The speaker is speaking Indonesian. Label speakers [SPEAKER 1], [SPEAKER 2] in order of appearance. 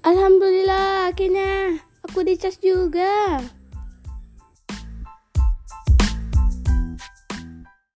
[SPEAKER 1] Alhamdulillah, akhirnya aku dicas juga.